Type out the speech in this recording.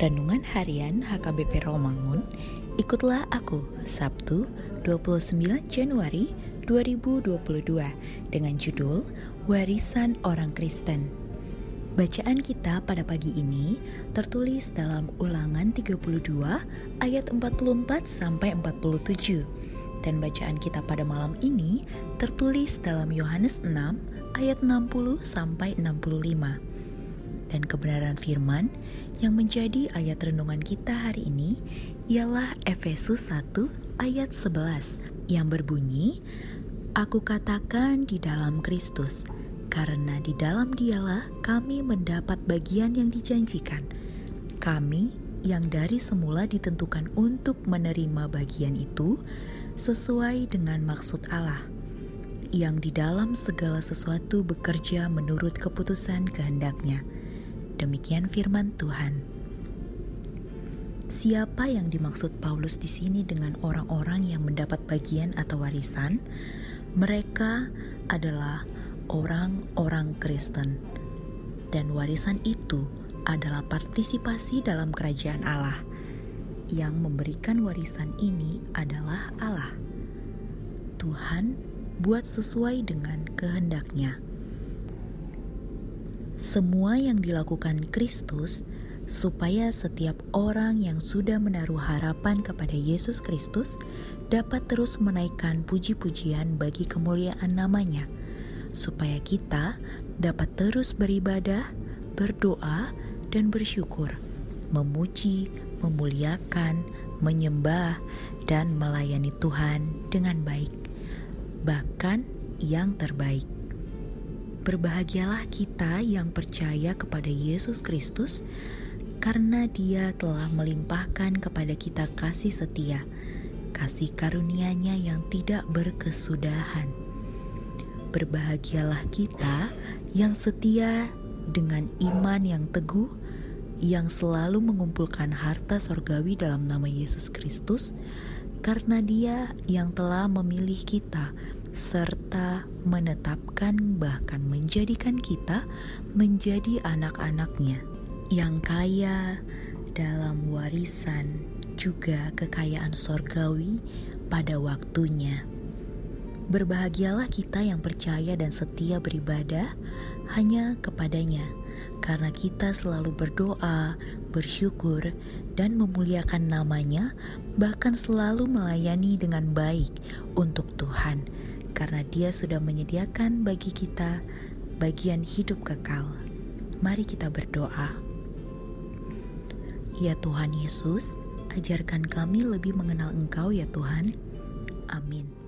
Renungan Harian HKBP Romangun, ikutlah aku Sabtu 29 Januari 2022 dengan judul Warisan Orang Kristen. Bacaan kita pada pagi ini tertulis dalam Ulangan 32 ayat 44 sampai 47 dan bacaan kita pada malam ini tertulis dalam Yohanes 6 ayat 60 sampai 65 dan kebenaran firman yang menjadi ayat renungan kita hari ini ialah Efesus 1 ayat 11 yang berbunyi Aku katakan di dalam Kristus karena di dalam dialah kami mendapat bagian yang dijanjikan kami yang dari semula ditentukan untuk menerima bagian itu sesuai dengan maksud Allah yang di dalam segala sesuatu bekerja menurut keputusan kehendaknya. Demikian firman Tuhan. Siapa yang dimaksud Paulus di sini dengan orang-orang yang mendapat bagian atau warisan? Mereka adalah orang-orang Kristen, dan warisan itu adalah partisipasi dalam kerajaan Allah. Yang memberikan warisan ini adalah Allah. Tuhan buat sesuai dengan kehendaknya semua yang dilakukan Kristus supaya setiap orang yang sudah menaruh harapan kepada Yesus Kristus dapat terus menaikkan puji-pujian bagi kemuliaan namanya, supaya kita dapat terus beribadah, berdoa, dan bersyukur, memuji, memuliakan, menyembah, dan melayani Tuhan dengan baik, bahkan yang terbaik. Berbahagialah kita yang percaya kepada Yesus Kristus, karena Dia telah melimpahkan kepada kita kasih setia, kasih karunia-Nya yang tidak berkesudahan. Berbahagialah kita yang setia dengan iman yang teguh, yang selalu mengumpulkan harta sorgawi dalam nama Yesus Kristus, karena Dia yang telah memilih kita serta menetapkan bahkan menjadikan kita menjadi anak-anaknya yang kaya dalam warisan juga kekayaan sorgawi pada waktunya. Berbahagialah kita yang percaya dan setia beribadah hanya kepadanya, karena kita selalu berdoa, bersyukur, dan memuliakan namanya, bahkan selalu melayani dengan baik untuk Tuhan karena Dia sudah menyediakan bagi kita bagian hidup kekal. Mari kita berdoa. Ya Tuhan Yesus, ajarkan kami lebih mengenal Engkau ya Tuhan. Amin.